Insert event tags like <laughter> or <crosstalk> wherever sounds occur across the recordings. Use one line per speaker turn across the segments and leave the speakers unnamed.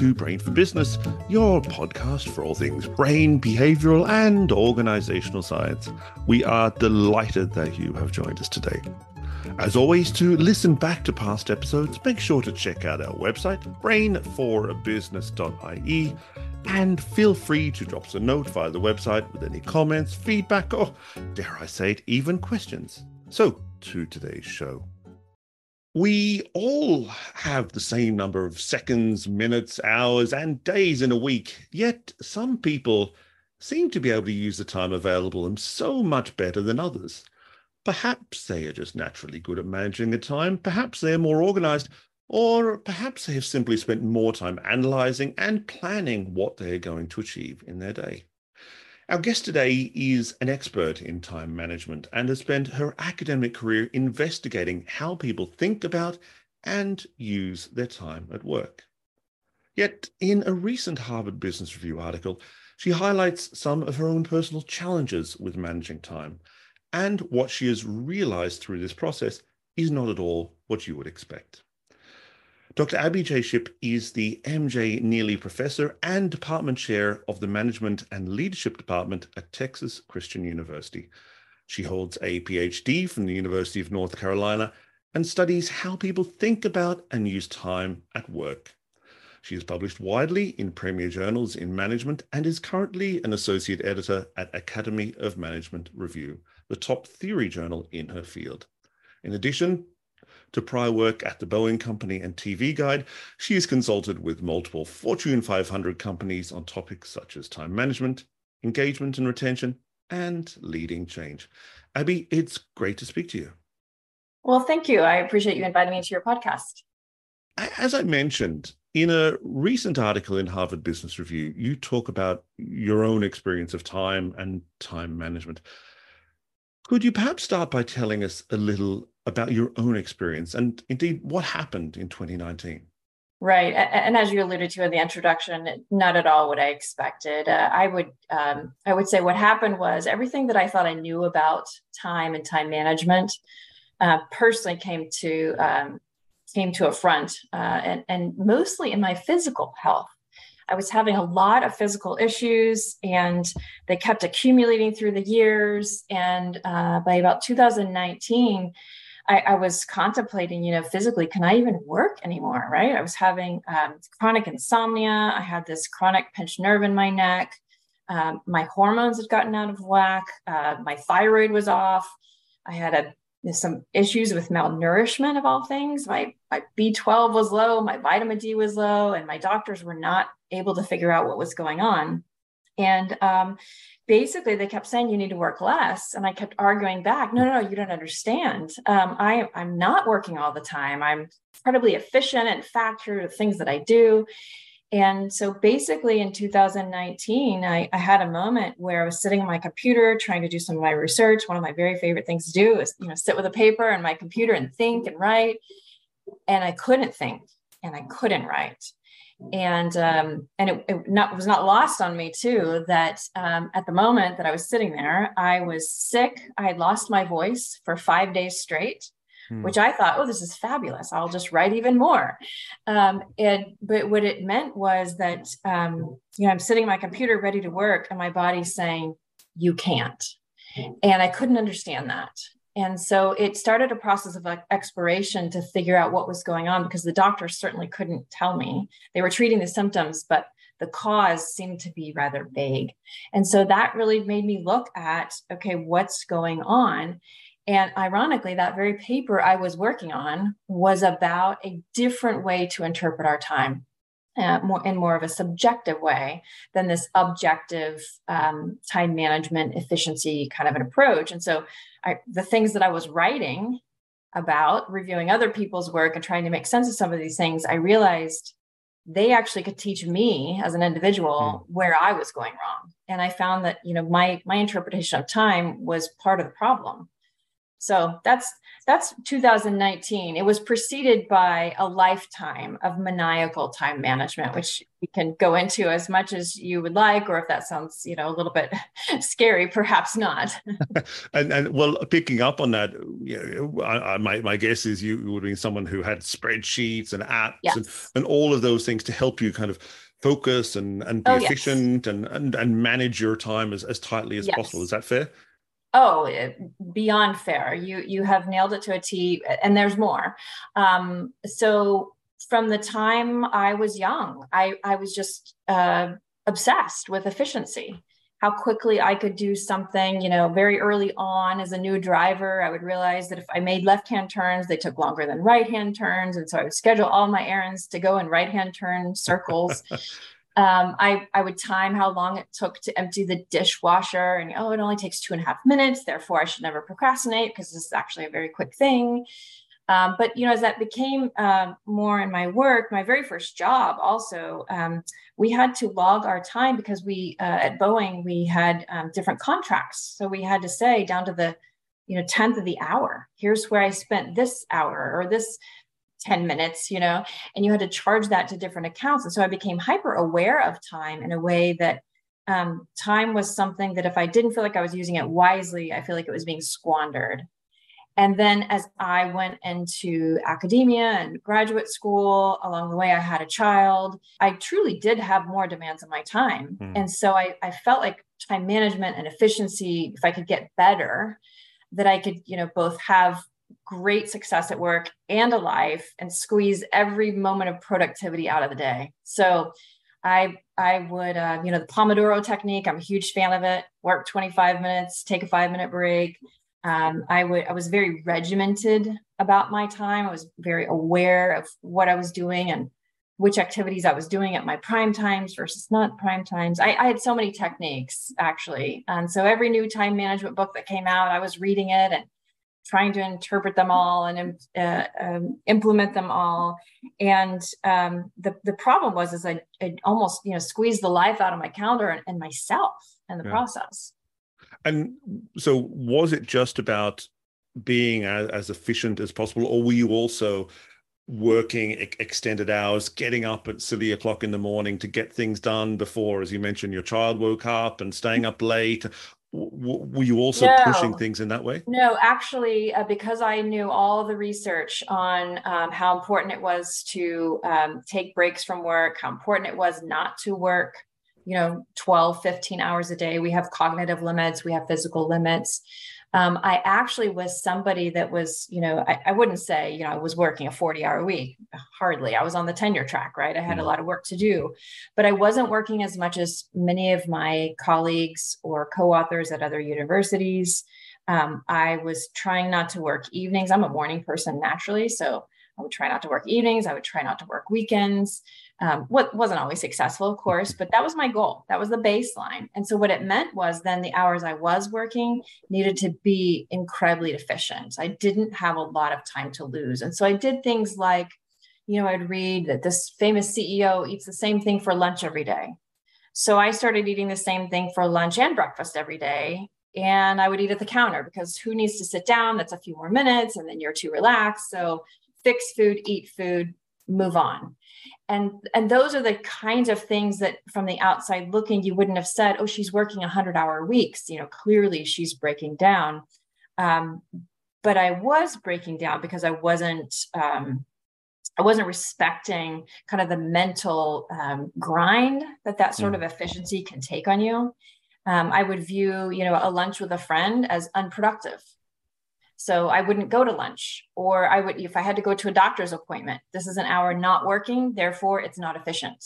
to Brain for Business, your podcast for all things brain, behavioral, and organizational science. We are delighted that you have joined us today. As always, to listen back to past episodes, make sure to check out our website, brainforbusiness.ie, and feel free to drop us a note via the website with any comments, feedback, or dare I say it, even questions. So, to today's show. We all have the same number of seconds, minutes, hours, and days in a week, yet some people seem to be able to use the time available them so much better than others. Perhaps they are just naturally good at managing their time, perhaps they're more organized, or perhaps they have simply spent more time analyzing and planning what they're going to achieve in their day. Our guest today is an expert in time management and has spent her academic career investigating how people think about and use their time at work. Yet, in a recent Harvard Business Review article, she highlights some of her own personal challenges with managing time and what she has realized through this process is not at all what you would expect. Dr. Abbie J. Shipp is the MJ Neeley Professor and Department Chair of the Management and Leadership Department at Texas Christian University. She holds a PhD from the University of North Carolina and studies how people think about and use time at work. She has published widely in premier journals in management and is currently an associate editor at Academy of Management Review, the top theory journal in her field. In addition, to prior work at the Boeing Company and TV Guide, she has consulted with multiple Fortune 500 companies on topics such as time management, engagement and retention, and leading change. Abbie, it's great to speak to you.
Well, thank you. I appreciate you inviting me to your podcast.
As I mentioned, in a recent article in Harvard Business Review, you talk about your own experience of time and time management. Could you perhaps start by telling us a little about your own experience and indeed what happened in 2019?
Right, and as you alluded to in the introduction, not at all what I expected. Uh, I would, um, I would say what happened was everything that I thought I knew about time and time management, uh, personally came to um, came to a front, uh, and and mostly in my physical health. I was having a lot of physical issues and they kept accumulating through the years. And uh, by about 2019, I, I, was contemplating, you know, physically, can I even work anymore? Right. I was having um, chronic insomnia. I had this chronic pinched nerve in my neck. Um, my hormones had gotten out of whack. Uh, my thyroid was off. I had a some issues with malnourishment of all things. My, my B12 was low, my vitamin D was low, and my doctors were not able to figure out what was going on. And um, basically, they kept saying, you need to work less. And I kept arguing back, no, no, no, you don't understand. Um, I, I'm not working all the time. I'm incredibly efficient and factor the things that I do. And so basically in 2019, I, I, had a moment where I was sitting on my computer trying to do some of my research. One of my very favorite things to do is, you know, sit with a paper and my computer and think and write. And I couldn't think and I couldn't write. And um, and it, it not, was not lost on me too that um, at the moment that I was sitting there, I was sick. I had lost my voice for five days straight hmm. which I thought, oh, this is fabulous. I'll just write even more. Um, and but what it meant was that um, you know I'm sitting my computer ready to work, and my body's saying, you can't, and I couldn't understand that. And so it started a process of exploration to figure out what was going on because the doctors certainly couldn't tell me. They were treating the symptoms, but the cause seemed to be rather vague. And so that really made me look at okay, what's going on? And ironically, that very paper I was working on was about a different way to interpret our time. Uh, more in more of a subjective way than this objective um, time management efficiency kind of an approach. And so, I, the things that I was writing about, reviewing other people's work and trying to make sense of some of these things, I realized they actually could teach me as an individual mm. where I was going wrong. And I found that you know my my interpretation of time was part of the problem So that's that's 2019. It was preceded by a lifetime of maniacal time management, which we can go into as much as you would like, or if that sounds, you know, a little bit <laughs> scary, perhaps not. <laughs>
and and well, picking up on that, you know, I, I, my my guess is you would be someone who had spreadsheets and apps yes. and, and all of those things to help you kind of focus and and be oh, efficient yes. and, and and manage your time as, as tightly as yes. possible. Is that fair?
Oh eh, beyond fair. You you have nailed it to a t and there's more. Um, so from the time i was young i i was just uh, obsessed with efficiency. How quickly i could do something you know very early on as a new driver i would realize that if i made left hand turns they took longer than right hand turns. And so i would schedule all my errands to go in right hand turn circles <laughs> um, I, I would time how long it took to empty the dishwasher and oh it only takes two and a half minutes therefore i should never procrastinate because this is actually a very quick thing. Um, but you know as that became uh, more in my work my very first job also um, we had to log our time because we uh, at boeing we had um, different contracts. So we had to say down to the you know 10th of the hour here's where i spent this hour or this 10 minutes, you know, and you had to charge that to different accounts. And so I became hyper aware of time in a way that um, time was something that if I didn't feel like I was using it wisely, I feel like it was being squandered. And then as I went into academia and graduate school, along the way, I had a child. I truly did have more demands on my time. Mm. And so I, I felt like time management and efficiency, if I could get better, that I could, you know, both have great success at work and a life and squeeze every moment of productivity out of the day. So I I would uh, you know the Pomodoro technique. I'm a huge fan of it. Work 25 minutes, take a five minute break. Um, I would I was very regimented about my time. I was very aware of what I was doing and which activities I was doing at my prime times versus not prime times. I, I had so many techniques actually, and so every new time management book that came out, I was reading it and trying to interpret them all and uh, um, implement them all. And um, the the problem was is I, I almost you know squeezed the life out of my calendar and, and myself in the yeah. process.
And so, was it just about being as, as efficient as possible, or were you also working extended hours, getting up at silly o'clock in the morning to get things done before, as you mentioned, your child woke up and staying up late? Were you also no, pushing things in that way?
No actually uh, because i knew all the research on um, how important it was to um, take breaks from work how important it was not to work you know 12 15 hours a day. We have cognitive limits we have physical limits um, I actually was somebody that was, you know, I, I, wouldn't say, you know, I was working a 40 hour week, hardly. I was on the tenure track, right? I had a mm-hmm. lot of work to do, but I wasn't working as much as many of my colleagues or co authors at other universities. Um, I was trying not to work evenings. I'm a morning person naturally. So I would try not to work evenings. I would try not to work weekends. Um, what wasn't always successful, of course, but that was my goal. That was the baseline. And so what it meant was then the hours I was working needed to be incredibly efficient. I didn't have a lot of time to lose. And so I did things like, you know, I'd read that this famous CEO eats the same thing for lunch every day. So I started eating the same thing for lunch and breakfast every day. And I would eat at the counter because who needs to sit down? That's a few more minutes and then you're too relaxed. So fix food, eat food, move on. And and those are the kinds of things that from the outside looking you wouldn't have said, oh, she's working 100 hour weeks. You know, clearly she's breaking down. Um, but I was breaking down because I wasn't um, I wasn't respecting kind of the mental um, grind that that sort of mm. efficiency can take on you. Um, I would view, you know, a lunch with a friend as unproductive. So I wouldn't go to lunch, or I would, if I had to go to a doctor's appointment, this is an hour not working, therefore it's not efficient.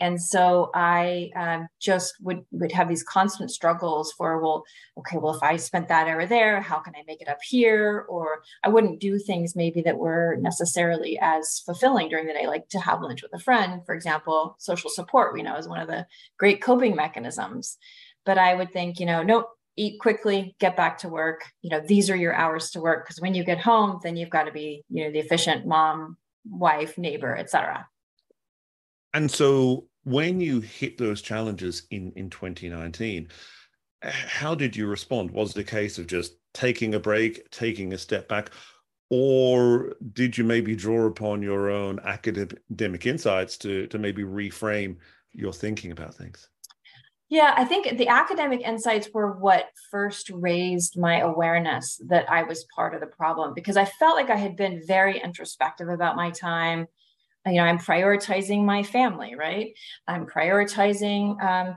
And so I um, just would would have these constant struggles for, well, okay, well, if I spent that hour there, how can I make it up here? Or I wouldn't do things maybe that were necessarily as fulfilling during the day, like to have lunch with a friend, for example. Social support, we know, is one of the great coping mechanisms. But I would think, you know, nope, eat quickly, get back to work. You know, these are your hours to work because when you get home, then you've got to be, you know, the efficient mom, wife, neighbor, etc.
And so when you hit those challenges in in 2019, how did you respond? Was it a case of just taking a break, taking a step back, or did you maybe draw upon your own academic insights to to maybe reframe your thinking about things?
Yeah, I think the academic insights were what first raised my awareness that I was part of the problem because I felt like I had been very introspective about my time. You know, I'm prioritizing my family, right? I'm prioritizing um,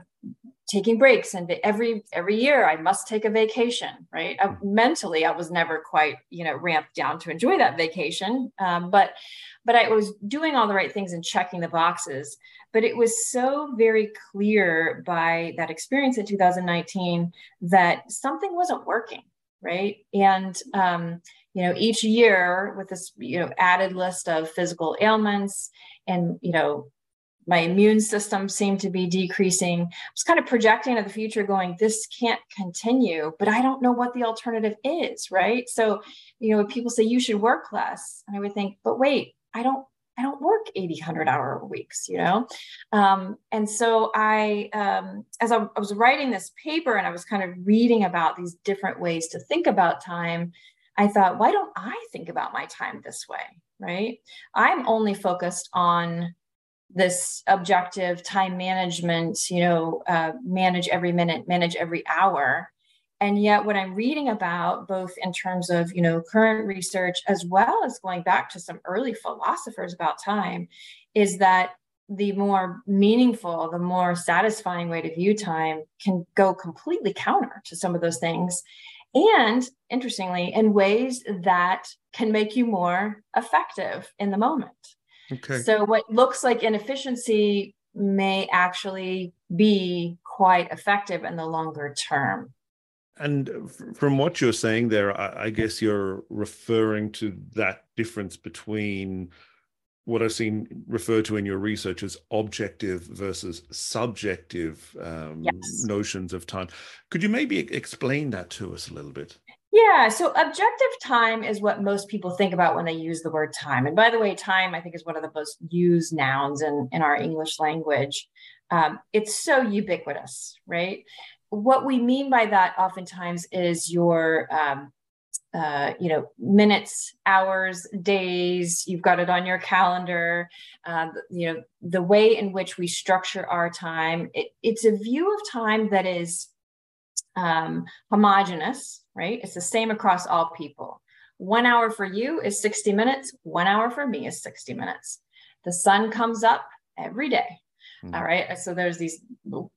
taking breaks and every every year i must take a vacation right? I, mentally i was never quite you know ramped down to enjoy that vacation um, but but i was doing all the right things and checking the boxes but it was so very clear by that experience in 2019 that something wasn't working right? And um, you know each year with this you know added list of physical ailments and you know my immune system seemed to be decreasing. I was kind of projecting to the future, going, this can't continue, but I don't know what the alternative is, right? So, you know, people say you should work less. And I would think, but wait, I don't I don't work 80, 100 hour weeks, you know? Um, and so I, um, as I, I was writing this paper and I was kind of reading about these different ways to think about time, I thought, why don't I think about my time this way? Right. I'm only focused on this objective time management, you know, uh, manage every minute, manage every hour. And yet, what I'm reading about, both in terms of you know current research as well as going back to some early philosophers about time, is that the more meaningful, the more satisfying way to view time can go completely counter to some of those things. And interestingly, in ways that can make you more effective in the moment. Okay. So what looks like inefficiency may actually be quite effective in the longer term.
And from what you're saying there, I guess you're referring to that difference between what I've seen referred to in your research as objective versus subjective um, yes. notions of time. Could you maybe explain that to us a little bit?
Yeah, so objective time is what most people think about when they use the word time. And by the way, time I think is one of the most used nouns in, in our English language. Um, it's so ubiquitous, right? What we mean by that oftentimes is your um, uh, you know, minutes, hours, days, you've got it on your calendar. Uh, you know, the way in which we structure our time, it, it's a view of time that is um, homogenous, right? It's the same across all people. One hour for you is 60 minutes. One hour for me is 60 minutes. The sun comes up every day. Mm-hmm. All right. So there's these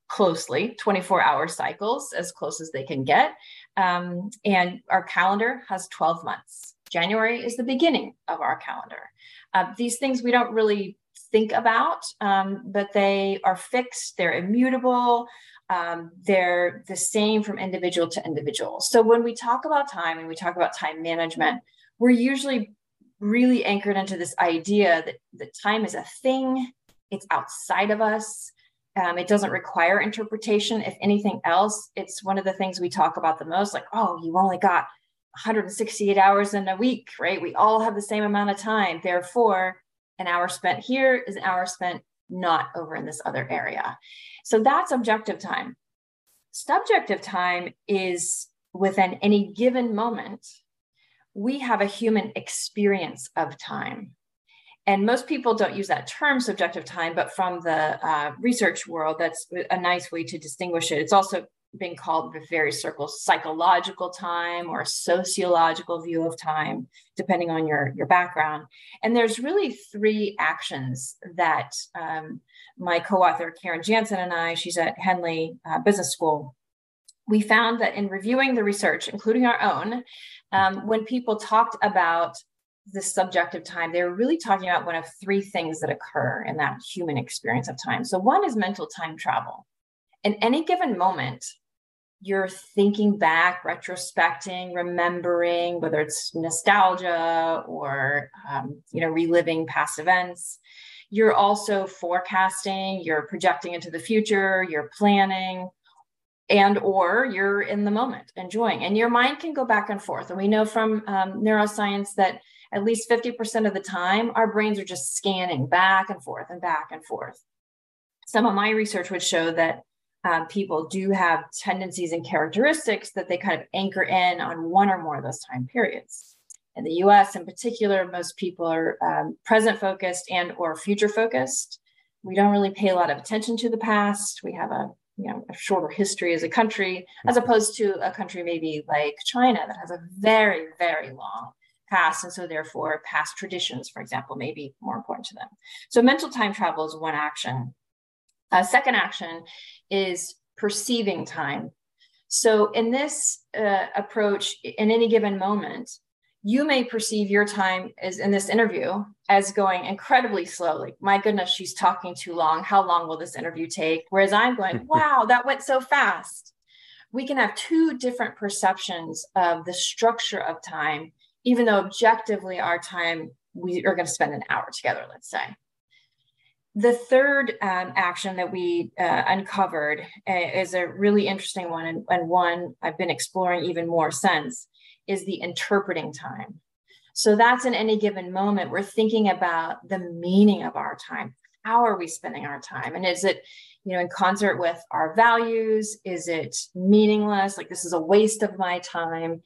closely 24 hour cycles, as close as they can get. Um, and our calendar has 12 months. January is the beginning of our calendar. Uh, these things we don't really think about, um, but they are fixed, they're immutable um, they're the same from individual to individual. So when we talk about time and we talk about time management, we're usually really anchored into this idea that, that time is a thing, it's outside of us. Um, it doesn't require interpretation. If anything else, it's one of the things we talk about the most like, oh, you only got 168 hours in a week, right? We all have the same amount of time. Therefore, an hour spent here is an hour spent not over in this other area. So that's objective time. Subjective time is within any given moment, we have a human experience of time. And most people don't use that term subjective time, but from the uh, research world, that's a nice way to distinguish it. It's also been called with various circles psychological time or sociological view of time depending on your your background. And there's really three actions that um, my co-author karen jansen and i she's at henley uh, business school. We found that in reviewing the research including our own um, when people talked about this subjective time they were really talking about one of three things that occur in that human experience of time. So one is mental time travel in any given moment, you're thinking back, retrospecting, remembering, whether it's nostalgia or um, you know reliving past events. You're also forecasting. You're projecting into the future. You're planning, and or you're in the moment, enjoying. And your mind can go back and forth. And we know from um, neuroscience that at least 50% of the time, our brains are just scanning back and forth and back and forth. Some of my research would show that um, people do have tendencies and characteristics that they kind of anchor in on one or more of those time periods. In the U.S., in particular, most people are um, present focused and or future focused. We don't really pay a lot of attention to the past. We have a you know a shorter history as a country, as opposed to a country maybe like China that has a very very long past, and so therefore past traditions, for example, may be more important to them. So mental time travel is one action. A second action is perceiving time. So, in this uh, approach, in any given moment, you may perceive your time as in this interview as going incredibly slowly. My goodness, she's talking too long. How long will this interview take? Whereas I'm going, <laughs> wow, that went so fast. We can have two different perceptions of the structure of time, even though objectively our time, we are going to spend an hour together, let's say. The third um, action that we uh, uncovered uh, is a really interesting one, and, and one I've been exploring even more since is the interpreting time. So that's in any given moment, we're thinking about the meaning of our time. How are we spending our time? And is it, you know, in concert with our values? Is it meaningless? Like this is a waste of my time.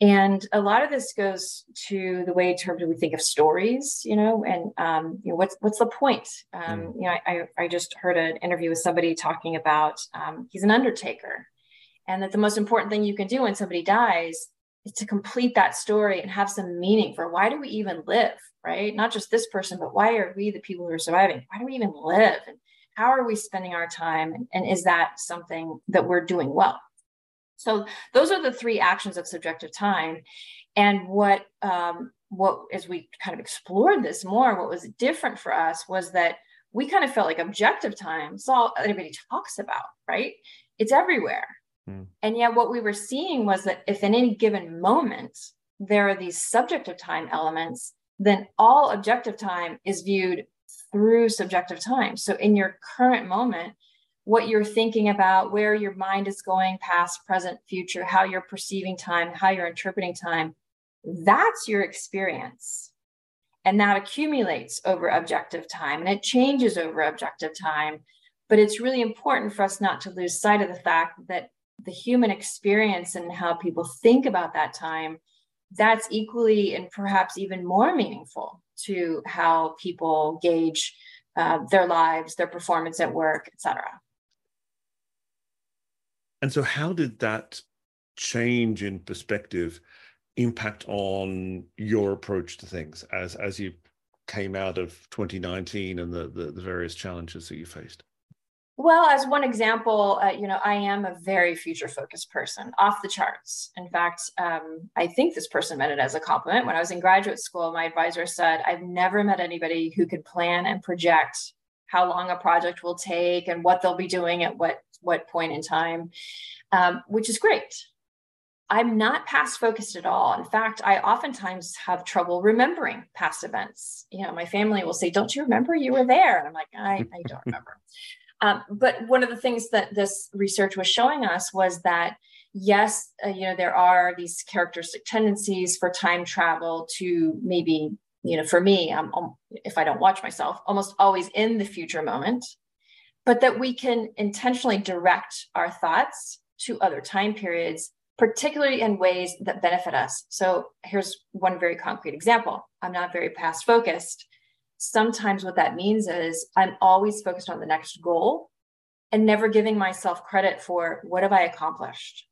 And a lot of this goes to the way in terms of we think of stories, you know, and um, you know, what's what's the point? Um, mm. You know, I, I just heard an interview with somebody talking about um, he's an undertaker, and that the most important thing you can do when somebody dies to complete that story and have some meaning for why do we even live, right? Not just this person, but why are we the people who are surviving? Why do we even live? And how are we spending our time? And, and is that something that we're doing well? So those are the three actions of subjective time. And what um, what as we kind of explored this more, what was different for us was that we kind of felt like objective time is all everybody talks about, right? It's everywhere. Mm. And yet what we were seeing was that if in any given moment there are these subjective time elements, then all objective time is viewed through subjective time. So in your current moment, what you're thinking about, where your mind is going, past, present, future, how you're perceiving time, how you're interpreting time, that's your experience. And that accumulates over objective time and it changes over objective time. But it's really important for us not to lose sight of the fact that the human experience and how people think about that time, that's equally and perhaps even more meaningful to how people gauge uh, their lives, their performance at work, etc.
And so, how did that change in perspective impact on your approach to things as as you came out of 2019 and the, the, the various challenges that you faced?
Well, as one example, uh, you know, I am a very future focused person, off the charts. In fact, um, I think this person meant it as a compliment. When I was in graduate school, my advisor said, I've never met anybody who could plan and project how long a project will take and what they'll be doing at what what point in time, um, which is great. I'm not past focused at all. In fact, I oftentimes have trouble remembering past events. You know, my family will say, Don't you remember you were there? And I'm like, I, I don't remember. <laughs> Um, but one of the things that this research was showing us was that yes, uh, you know, there are these characteristic tendencies for time travel to maybe, you know, for me, I'm, um, if I don't watch myself, almost always in the future moment but that we can intentionally direct our thoughts to other time periods, particularly in ways that benefit us. So here's one very concrete example I'm not very past focused. Sometimes what that means is I'm always focused on the next goal and never giving myself credit for what have I accomplished.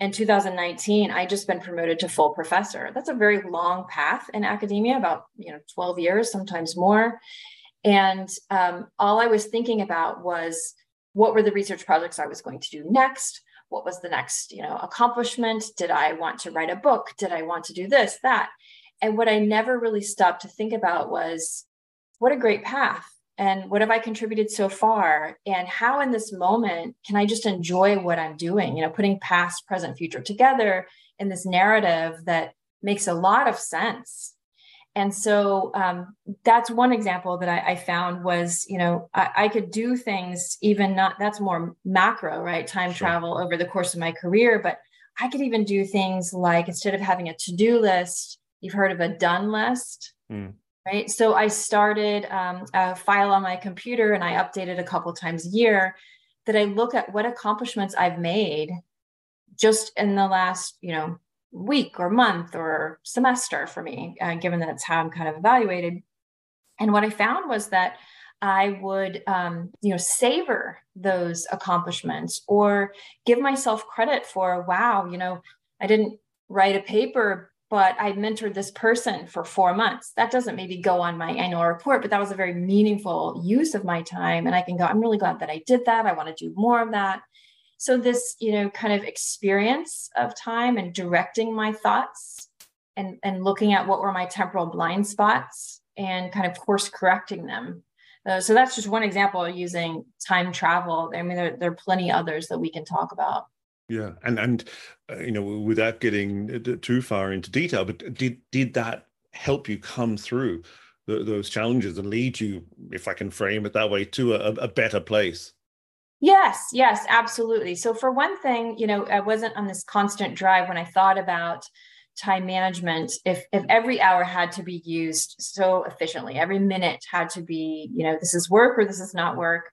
In 2019, I just been promoted to full professor. That's a very long path in academia, about you know 12 years, sometimes more. And um, all I was thinking about was what were the research projects I was going to do next? What was the next, you know, accomplishment? Did I want to write a book? Did I want to do this, that? And what I never really stopped to think about was what a great path. And what have I contributed so far? And how in this moment can I just enjoy what I'm doing? You know, putting past, present, future together in this narrative that makes a lot of sense and so um, that's one example that I, I, found was you know I, I, could do things even not that's more macro right time sure. travel over the course of my career but i could even do things like instead of having a to-do list you've heard of a done list mm. Right so i started um, a file on my computer and i updated a couple times a year that I look at what accomplishments I've made just in the last, you know, week or month or semester for me, uh, given that it's how I'm kind of evaluated. And what I found was that I would, um, you know, savor those accomplishments or give myself credit for, wow, you know, I didn't write a paper, but I mentored this person for four months. That doesn't maybe go on my annual report, but that was a very meaningful use of my time. And I can go, I'm really glad that I did that. I want to do more of that. So this, you know, kind of experience of time and directing my thoughts and, and looking at what were my temporal blind spots and kind of course correcting them. Uh, so that's just one example using time travel. I mean, there, there are plenty others that we can talk about.
Yeah, and and uh, you know, without getting too far into detail, but did did that help you come through the, those challenges and lead you, if I can frame it that way, to a, a better place?
Yes, yes, absolutely. So for one thing, you know, I wasn't on this constant drive when I thought about time management if if every hour had to be used so efficiently every minute had to be you know this is work or this is not work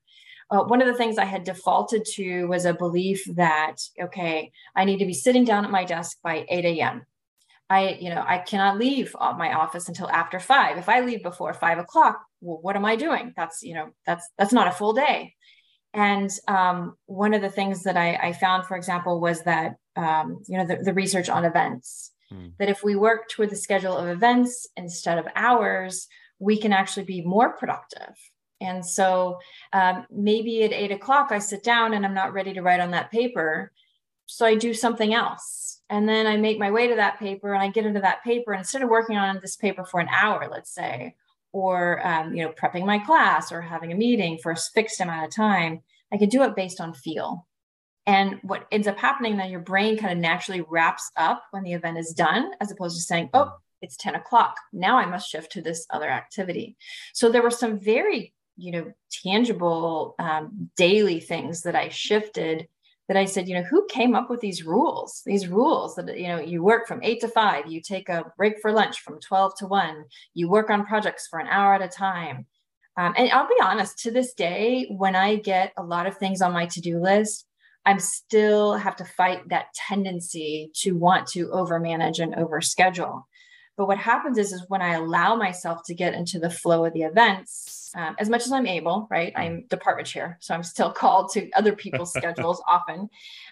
uh, one of the things i had defaulted to was a belief that okay i need to be sitting down at my desk by 8 a.m i you know i cannot leave my office until after five if i leave before five o'clock well what am i doing that's you know that's that's not a full day and um, one of the things that I, I, found, for example, was that um, you know the, the, research on events mm. that if we work toward the schedule of events instead of hours, we can actually be more productive. And so um, maybe at eight o'clock, I sit down and I'm not ready to write on that paper. So I do something else. And then I make my way to that paper and I get into that paper. And instead of working on this paper for an hour, let's say, or um, you know, prepping my class or having a meeting for a fixed amount of time, I can do it based on feel. And what ends up happening then your brain kind of naturally wraps up when the event is done, as opposed to saying, oh, it's 10 o'clock. Now I must shift to this other activity. So there were some very, you know, tangible um, daily things that I shifted that I said, you know, who came up with these rules? These rules that, you know, you work from eight to five, you take a break for lunch from 12 to one, you work on projects for an hour at a time. Um, and I'll be honest, to this day, when I get a lot of things on my to do list, I'm still have to fight that tendency to want to overmanage and overschedule. But what happens is, is when I allow myself to get into the flow of the events, um, as much as I'm able, right? I'm department chair, so I'm still <laughs> called to other people's schedules <laughs> often.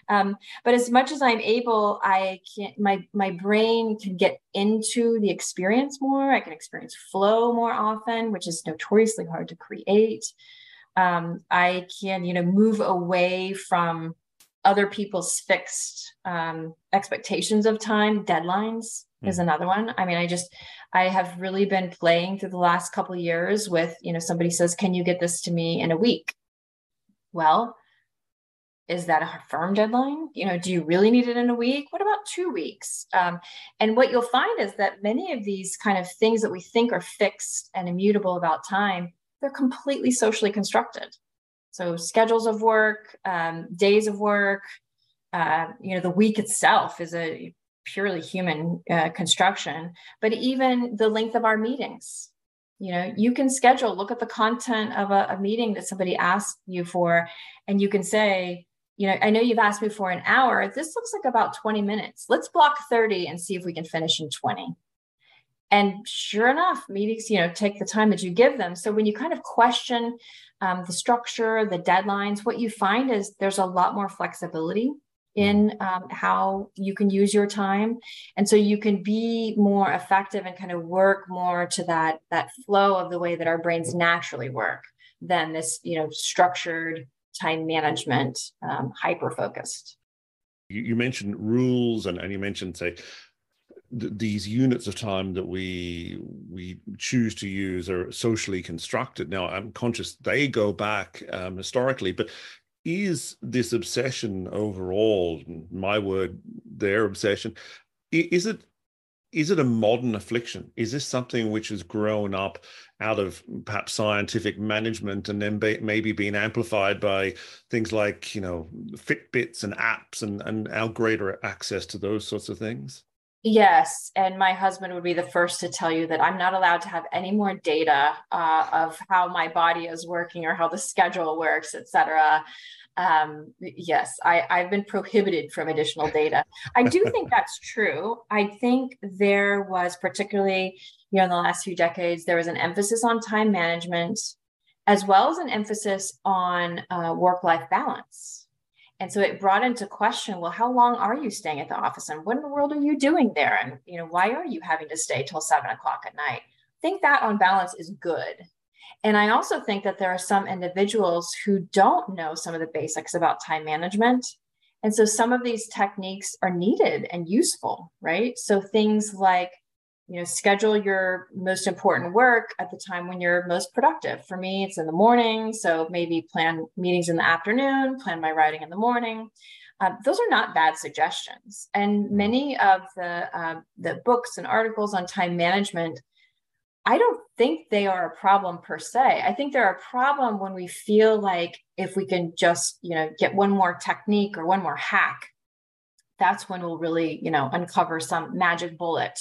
Um, but as much as I'm able, I can my my brain can get into the experience more. I can experience flow more often, which is notoriously hard to create. Um, I can, you know, move away from other people's fixed um, expectations of time deadlines mm. is another one. I mean i just i have really been playing through the last couple of years with you know somebody says can you get this to me in a week? Well is that a firm deadline? You know do you really need it in a week? What about two weeks? Um, and what you'll find is that many of these kind of things that we think are fixed and immutable about time they're completely socially constructed so schedules of work, um, days of work, uh, you know, the week itself is a purely human uh, construction, but even the length of our meetings. You know, you can schedule, look at the content of a, a meeting that somebody asked you for, and you can say, you know, I know you've asked me for an hour. This looks like about 20 minutes. Let's block 30 and see if we can finish in 20. And sure enough, meetings, you know, take the time that you give them. So when you kind of question um, the structure, the deadlines, what you find is there's a lot more flexibility in um, how you can use your time. And so you can be more effective and kind of work more to that that flow of the way that our brains naturally work than this you know structured time management um, hyper focused
you, you mentioned rules and, and you mentioned say these units of time that we we choose to use are socially constructed. Now, I'm conscious they go back um, historically, but is this obsession overall, my word, their obsession, is it is it a modern affliction? Is this something which has grown up out of perhaps scientific management and then be, maybe being amplified by things like you know Fitbits and apps and and our greater access to those sorts of things?
Yes, and my husband would be the first to tell you that I'm not allowed to have any more data uh, of how my body is working or how the schedule works, etc. Um, yes, I, I've been prohibited from additional data. I do think <laughs> that's true. I think there was particularly, you know, in the last few decades, there was an emphasis on time management as well as an emphasis on uh, work-life balance. And so it brought into question, well, how long are you staying at the office and what in the world are you doing there? And, you know, why are you having to stay till seven o'clock at night? I think that on balance is good and I also think that there are some individuals who don't know some of the basics about time management. And so some of these techniques are needed and useful, right? So things like, you know, schedule your most important work at the time when you're most productive. For me, it's in the morning. So maybe plan meetings in the afternoon, plan my writing in the morning. Uh, those are not bad suggestions. And many of the, uh, the books and articles on time management I don't think they are a problem per se. I think they're a problem when we feel like if we can just, you know, get one more technique or one more hack, that's when we'll really, you know, uncover some magic bullet.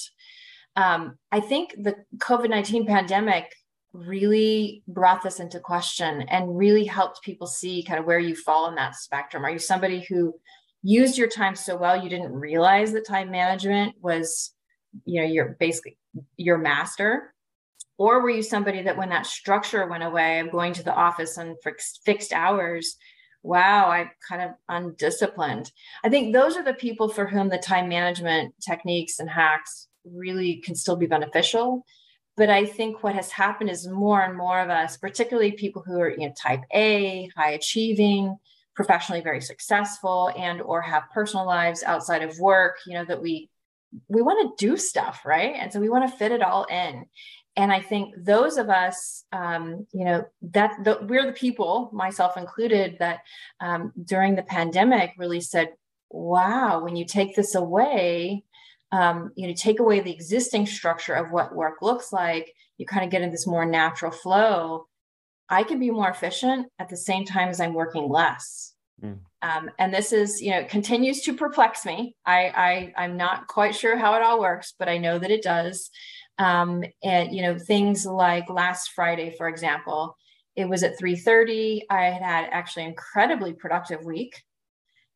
Um, I think the COVID 19 pandemic really brought this into question and really helped people see kind of where you fall in that spectrum. Are you somebody who used your time so well you didn't realize that time management was, you know, your basically your master? Or were you somebody that when that structure went away of going to the office on fixed, fixed hours, wow, I'm kind of undisciplined? I think those are the people for whom the time management techniques and hacks really can still be beneficial. But I think what has happened is more and more of us, particularly people who are you know, type A, high achieving, professionally very successful and or have personal lives outside of work you know that we we want to do stuff right and so we want to fit it all in and i think those of us um, you know that the, we're the people myself included that um, during the pandemic really said wow when you take this away um, you know take away the existing structure of what work looks like you kind of get in this more natural flow i can be more efficient at the same time as i'm working less mm. Um, and this is you know continues to perplex me I, I i'm not quite sure how it all works but i know that it does um, and you know things like last Friday, for example, it was at 3:30. I had had actually an incredibly productive week.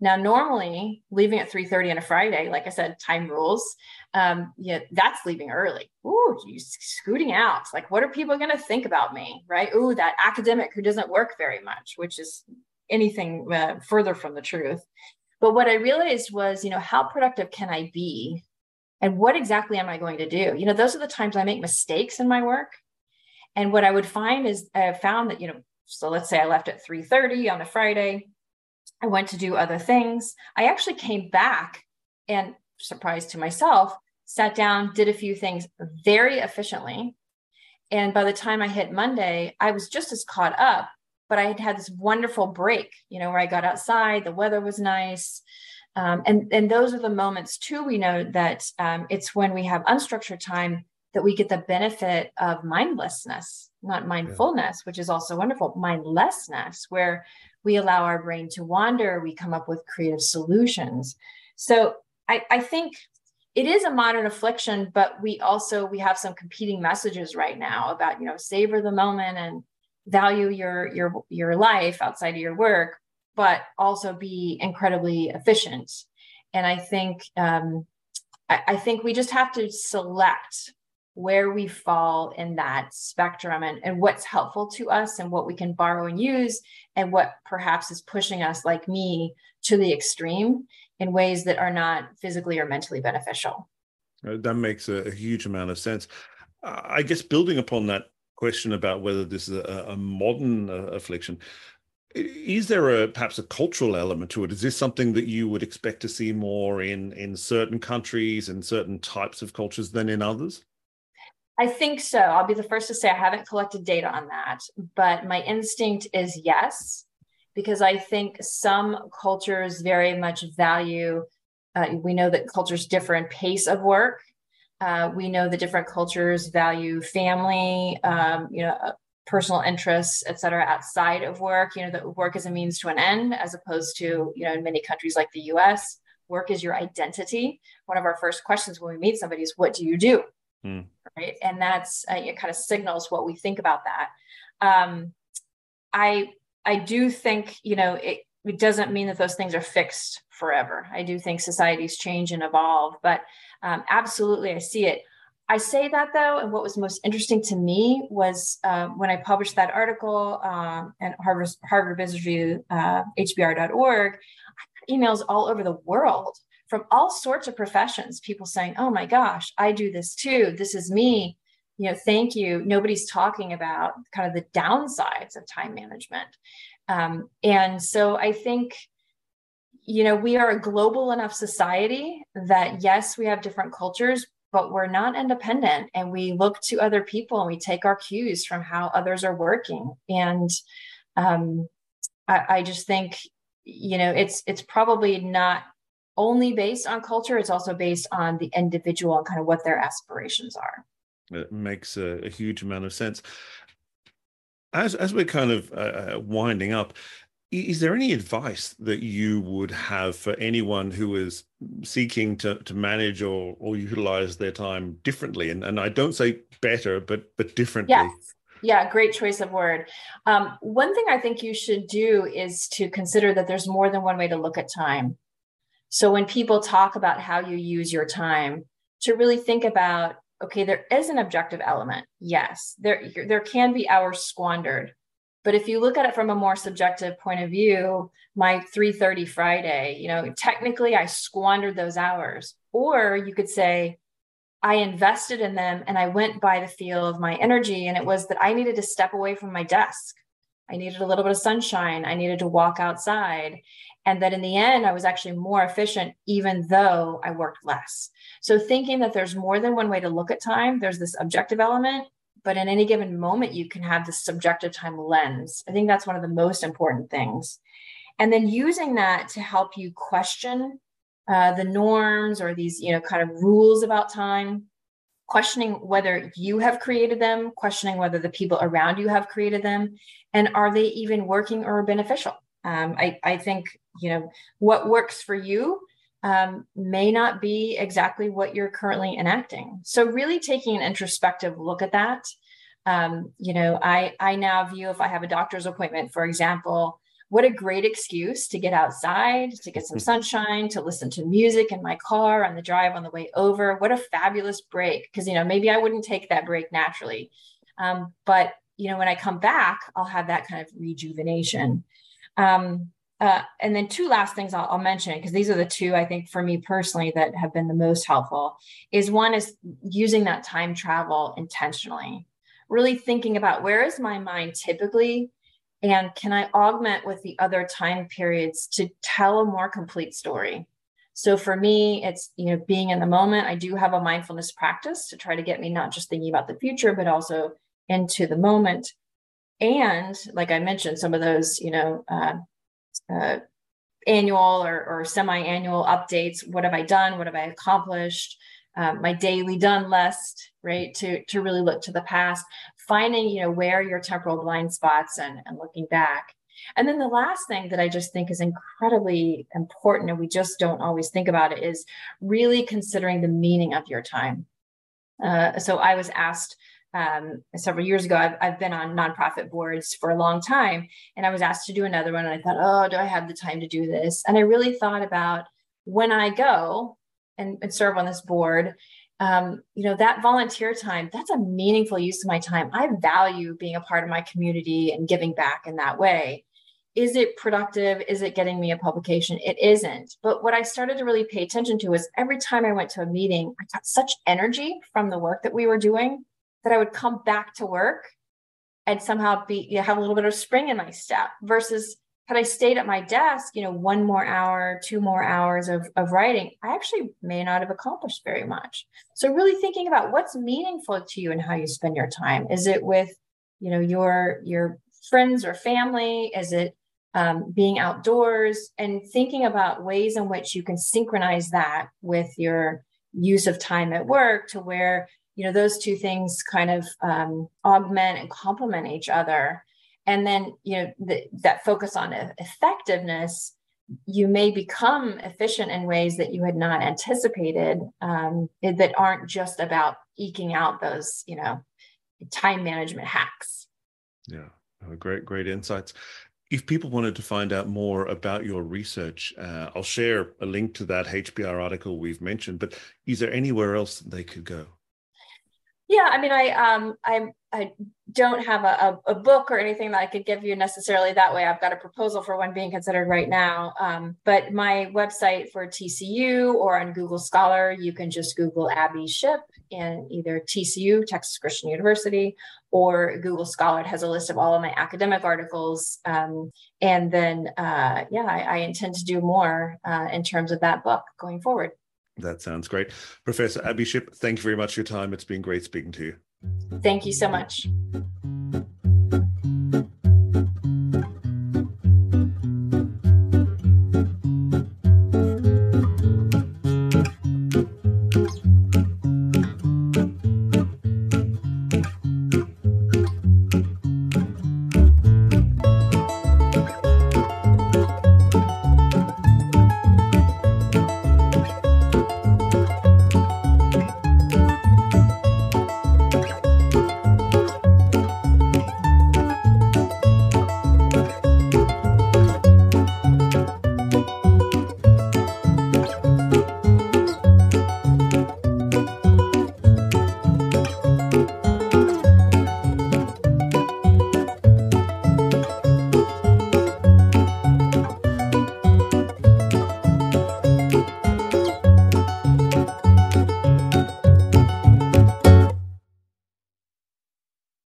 Now, normally leaving at 3:30 on a Friday, like I said, time rules. Um, yeah, that's leaving early. Ooh, you scooting out. Like, what are people going to think about me, right? Ooh, that academic who doesn't work very much, which is anything uh, further from the truth. But what I realized was, you know, how productive can I be and what exactly am I going to do? You know, those are the times I make mistakes in my work. And what I would find is I found that, you know, so let's say I left at 3:30 on a Friday. I went to do other things. I actually came back and surprised to myself, sat down, did a few things very efficiently. And by the time I hit Monday, I was just as caught up, but I had had this wonderful break, you know, where I got outside, the weather was nice. Um, and, and those are the moments too, we know that um, it's when we have unstructured time that we get the benefit of mindlessness, not mindfulness, yeah. which is also wonderful, mindlessness, where we allow our brain to wander, we come up with creative solutions. So I, I think it is a modern affliction, but we also we have some competing messages right now about, you know, savor the moment and value your your your life outside of your work but also be incredibly efficient. And I think um, I, I think we just have to select where we fall in that spectrum and, and what's helpful to us and what we can borrow and use and what perhaps is pushing us like me to the extreme in ways that are not physically or mentally beneficial
uh, that makes a, a, huge amount of sense i guess building upon that question about whether this is a, a modern uh, affliction is there a perhaps a cultural element to it? Is this something that you would expect to see more in in certain countries and certain types of cultures than in others?
I think so. I'll be the first to say I haven't collected data on that, but my instinct is yes, because I think some cultures very much value. Uh, we know that cultures differ in pace of work. Uh, we know the different cultures value family, um, you know, personal interests, et cetera, outside of work. You know, that work is a means to an end, as opposed to, you know, in many countries like the US, work is your identity. One of our first questions when we meet somebody is, what do you do? Mm. Right. And that's, uh, it kind of signals what we think about that. Um, I, I do think, you know, it, it doesn't mean that those things are fixed forever. I do think societies change and evolve, but um, absolutely, I see it. I say that though, and what was most interesting to me was uh, when I published that article um, at Harvard, Harvard Business Review, uh, HBR.org, emails all over the world from all sorts of professions, people saying, Oh my gosh, I do this too. This is me. You know, thank you. Nobody's talking about kind of the downsides of time management. Um, and so I think, you know, we are a global enough society that yes, we have different cultures, but we're not independent and we look to other people and we take our cues from how others are working and um, I, I, just think you know it's it's probably not only based on culture it's also based on the individual and kind of what their aspirations are
it makes a, a huge amount of sense as as we're kind of uh, uh winding up is there any advice that you would have for anyone who is seeking to, to manage or, or utilize their time differently? And, and I don't say better, but but differently.
Yes. Yeah, great choice of word. Um, one thing I think you should do is to consider that there's more than one way to look at time. So when people talk about how you use your time, to really think about okay, there is an objective element. Yes, there there can be hours squandered but if you look at it from a more subjective point of view, my 3:30 Friday, you know, technically I squandered those hours. Or you could say I invested in them and I went by the feel of my energy and it was that I needed to step away from my desk. I needed a little bit of sunshine. I needed to walk outside. And that in the end, I was actually more efficient, even though I worked less. So, thinking that there's more than one way to look at time, there's this objective element but in any given moment you can have this subjective time lens. I think that's one of the most important things. And then using that to help you question uh, the norms or these you know kind of rules about time questioning whether you have created them questioning whether the people around you have created them and are they even working or beneficial? Um, I, I think you know what works for you um, may not be exactly what you're currently enacting. So really taking an introspective look at that. Um, you know, I I now view if I have a doctor's appointment, for example, what a great excuse to get outside, to get some sunshine, to listen to music in my car on the drive on the way over. What a fabulous break! Because you know, maybe I wouldn't take that break naturally, um, but you know, when I come back, I'll have that kind of rejuvenation. Um, uh, and then two last things I'll, I'll mention because these are the two I think for me personally that have been the most helpful. Is one is using that time travel intentionally, really thinking about where is my mind typically, and can I augment with the other time periods to tell a more complete story. So for me, it's you know being in the moment. I do have a mindfulness practice to try to get me not just thinking about the future, but also into the moment. And like I mentioned, some of those you know. Uh, uh, annual or, or semi-annual updates. What have i done? What have i accomplished? Um, my daily done list right to to really look to the past finding you know where your temporal blind spots and, and looking back. And then the last thing that i just think is incredibly important and we just don't always think about it is really considering the meaning of your time. Uh, so i was asked um, several years ago. I've, I've been on nonprofit boards for a long time, and I was asked to do another one. And I thought, oh, do I have the time to do this? And I really thought about when I go and, and serve on this board, um, you know, that volunteer time, that's a meaningful use of my time. I value being a part of my community and giving back in that way. Is it productive? Is it getting me a publication? It isn't. But what I started to really pay attention to was every time I went to a meeting, I got such energy from the work that we were doing that I would come back to work and somehow be you know, have a little bit of spring in my step versus had I stayed at my desk, you know, one more hour, two more hours of, of writing, I actually may not have accomplished very much. So really thinking about what's meaningful to you and how you spend your time. Is it with, you know, your your friends or family? Is it um, being outdoors and thinking about ways in which you can synchronize that with your use of time at work to where you know those two things kind of um, augment and complement each other and then you know the, that focus on effectiveness you may become efficient in ways that you had not anticipated um, that aren't just about eking out those you know time management hacks
yeah great great insights if people wanted to find out more about your research, uh, I'll share a link to that HBR article we've mentioned. But is there anywhere else they could go?
Yeah, I mean, I um, I I don't have a, a, book or anything that I could give you necessarily that way. I've got a proposal for one being considered right now. Um, but my website for TCU or on Google Scholar, you can just Google Abbie Shipp in either TCU, Texas Christian University, or Google Scholar. It has a list of all of my academic articles. Um, and then, uh, yeah, I, I, intend to do more uh, in terms of that book going forward.
That sounds great. Professor Abbie Shipp, thank you very much for your time. It's been great speaking to you.
Thank you so much.